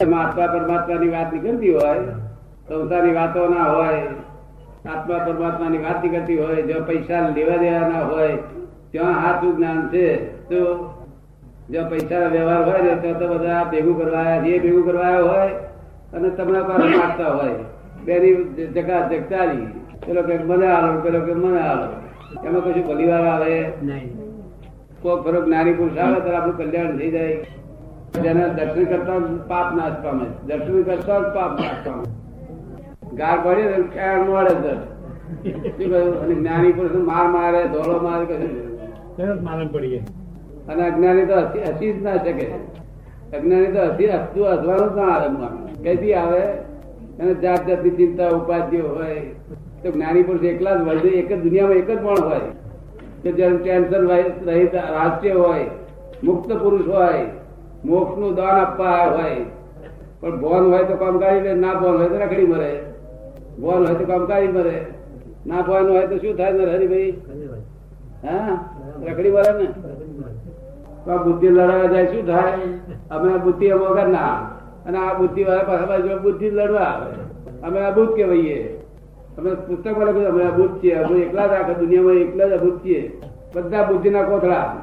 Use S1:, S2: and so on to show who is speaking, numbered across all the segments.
S1: આત્મા પરમાત્માની વાત નીકળતી હોય સંસારની વાતો ના હોય આત્મા પરમાત્માની વાત નીકળતી હોય જો પૈસા લેવા દેવા ના હોય ત્યાં હાથું જ્ઞાન છે તો જો પૈસા વ્યવહાર હોય ને તો તો બધા ભેગું કરવા છે ભેગું કરવા હોય અને તમને પાસે માગતા હોય. બેની જગા જગતાલી પેલો કે મને આલો પેલો કે મને આલો એમાં કશું ભલીવાર આવે? કોઈ ખરો જ્ઞાની પુરુષ આવે તો આપણું કલ્યાણ થઈ જાય. જેના દર્શન કરતા પાપ નાશ પામે દર્શન કરતા જ પાપ નાશ પામે ગાર પડે ખ્યાલ મળે અને જ્ઞાની પુરુષ માર મારે ધોળો મારે કશું
S2: માલમ પડી
S1: અને અજ્ઞાની તો હસી જ ના શકે. અજ્ઞાની તો હસી હસતું હસવાનું જ ના આવે કઈથી આવે અને જાત જાતની ચિંતા ઉપાધિઓ હોય. તો જ્ઞાની પુરુષ એકલા જ વર્લ્ડ એક જ દુનિયામાં એક જ પણ હોય. કે જેમ ટેન્શન રહિત રાષ્ટ્રીય હોય મુક્ત પુરુષ હોય મોક્ષનું દાન આપવા હોય. પણ બોન હોય તો કામ ના બોન હોય તો રખડી મરે. બોન હોય તો કામ મરે. ના બોન હોય તો શું થાય ને હરિભાઈ હા? રખડી મરે ને? તો આ બુદ્ધિ લડવા જાય શું થાય? અમે બુદ્ધિ વગર ના અને આ બુદ્ધિ વાળા પાછા બાજુ બુદ્ધિ લડવા આવે. અમે અબુદ્ધ કહેવાઈએ. અમે પુસ્તકમાં લખ્યું અમે અભૂત છીએ. અમે એકલા જ આખા દુનિયામાં એકલા જ અભૂત છીએ. બધા બુદ્ધિના કોથળા.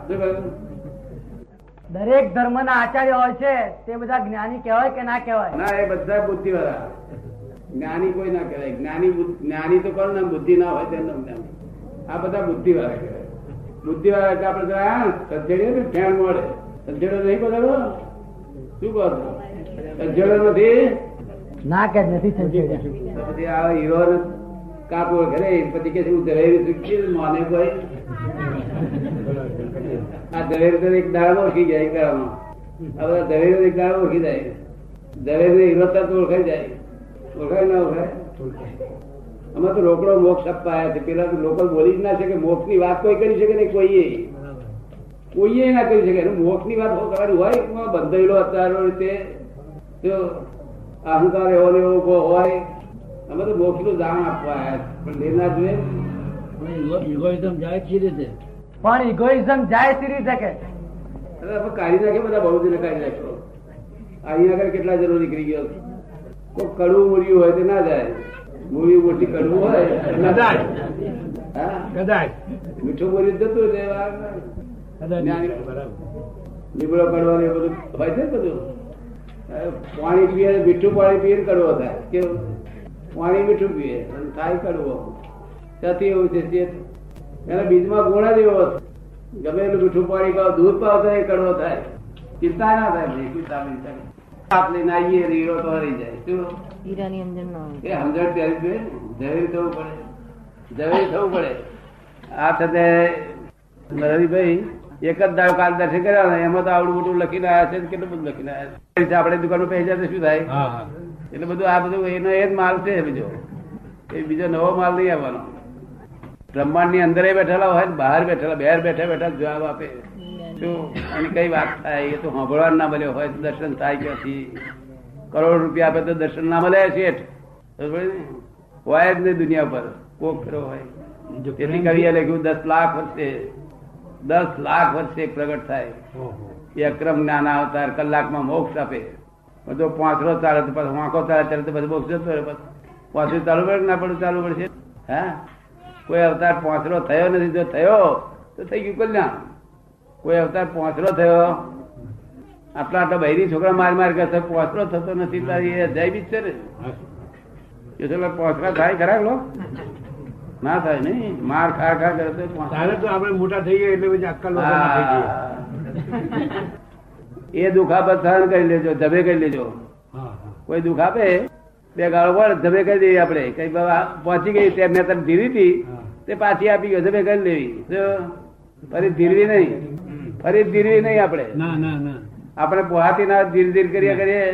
S1: શું
S3: ધર્મ ના આચાર્ય હોય છે તે બધા જ્ઞાની કહેવાય કે ના કહેવાય?
S1: ના એ બધા બુદ્ધિ વાળા જ્ઞાની કોઈ ના કહેવાય. જ્ઞાની જ્ઞાની તો કોણ નામ? બુદ્ધિ ના હોય તેનું જ્ઞાની આ બધા બુદ્ધિ વાળા કહેવાય બુદ્ધિ વાળા એટલે આપડે સજ્જડીએ ને ફેન મળે. સજ્જડો નહીં બોલાવો. શું કહો? સજ્જડો નથી?
S3: ના કે નથી.
S1: તો પછી આ હીરો કાપો ઘરે પછી કે હું દરેક શીખી માને કોઈ આ દરેર તો એક દાડો ઓળખી જાય એક દાડામાં. આ બધા દરેર એક દાડો ઓળખી જાય. દરેર ને હીરો તરત ઓળખાઈ જાય. ઓળખાય ના ઓળખાય? અમે તો રોકડો મોક્ષ અપાયા છે. પેલા તો લોકો બોલી જ ના શકે. મોક્ષની વાત કોઈ કરી શકે નહીં કોઈએ. કોઈએ ના કરી શકે. એનું મોક્ષની વાત કરવાની હોય બંધાયેલો અત્યારો રીતે અહંકાર એવો ને એવો હોય. અમે તો મોક્ષનું દાન આપવા આવ્યા પણ લેના જોઈએ
S2: ઇગોઇઝમ જાય છે રીતે.
S3: પણ ઇગોઇઝમ જાય છે રીતે કે?
S1: અરે કાઢી નાખે બધા બહુ દિને કાઢી નાખ્યો અહીંયા આગળ કેટલા જણો નીકળી ગયો કોઈ કડવું મૂળ્યું હોય તો ના જાય. મૂળ્યું મોટી કડવું હોય ના
S2: કદાચ.
S1: હા?
S2: કદાચ.
S1: મીઠું મૂળ્યું જતું લીમડો કડવાનો એ બધું હોય છે ને બધું? પાણી પીએ મીઠું પાણી પીએ ને કડવો થાય. કેવું? પાણી મીઠું પીએ અને થાય કડવો ત્યાંથી એવું છે તે એના બીજમાં ગુણ જ એવો છે. ગમે એટલું મીઠું પાણી પાવ દૂધ પાવ તો એ કડવો થાય. ચિંતા ના થાય ભાઈ ચિંતા નહીં થાય. તાપ લઈને આવીએ એટલે તો હરી જાય. શું?
S4: હીરાની અંદર ન
S1: એ સમજણ ત્યારે જોઈએ ને થવું પડે. ઝવેરી થવું પડે. આ સાથે નરહરીભાઈ એક જ દાવ કાલ દર્શન કર્યા ને એમાં તો આવડું મોટું લખીને આવ્યા છે કેટલું બધું લખીને આવ્યા છે. આપણે દુકાનમાં પહેરી જાય શું થાય?
S2: હા હા.
S1: એટલે બધું આ બધું એનો એ જ માલ છે બીજો એ બીજો નવો માલ નહીં આવવાનો. બ્રહ્માંડની અંદર બેઠેલા હોય ને બહાર બેઠેલા બહાર બેઠા બેઠા જવાબ આપે. શું અને કઈ વાત થાય? એ તો સાંભળવા ના મળ્યો હોય તો દર્શન થાય ક્યાંથી? કરોડ રૂપિયા આપે તો દર્શન ના મળે શેઠ. હોય જ નહીં દુનિયા પર. કોક ફેરો હોય.
S2: જો
S1: તેથી કવિએ લખ્યું દસ લાખ વર્ષે દસ લાખ વર્ષે પ્રગટ થાય. એ અક્રમ જ્ઞાન અવતાર કલાકમાં મોક્ષ આપે. બધો પાંચરો ચાલે તો પછી વાંકો ચાલે ત્યારે તો બધું મોક્ષ જતો રહે પછી. પાંચરો ચાલુ પડે ના પડે ચાલુ પડશે? હા? કોઈ અવતાર પાંચરો થયો નથી જો થયો તો થઈ ગયું કલ્યાણ. કોઈ અવતાર પાંચરો થયો આટલા આટલા બહેરી છોકરા માર માર કરશે પાંચરો થતો નથી તારી એ અધ્યાય બી છે ને. એ તો પાંચરા થાય ખરા લો? ના થાય નહીં. માર ખા ખા કરે તો
S2: આપણે મોટા થઈ ગયા એટલે પછી અક્કલ.
S1: એ દુઃખ આપે સહન કરી લેજો ધબે કરી લેજો. કોઈ દુઃખ આપે બે ગાળો પડે ધબે કરી દઈએ આપણે. કઈ બાબા પહોંચી ગઈ તેમને તને ધીરી હતી તે પાછી આપી ગયો ધબે કરી લેવી. ફરી ધીરવી નહીં. ફરી ધીરવી નહીં આપણે.
S2: ના ના ના.
S1: આપણે પોહાતી ના ધીરે ધીરે કરીએ. કરીએ.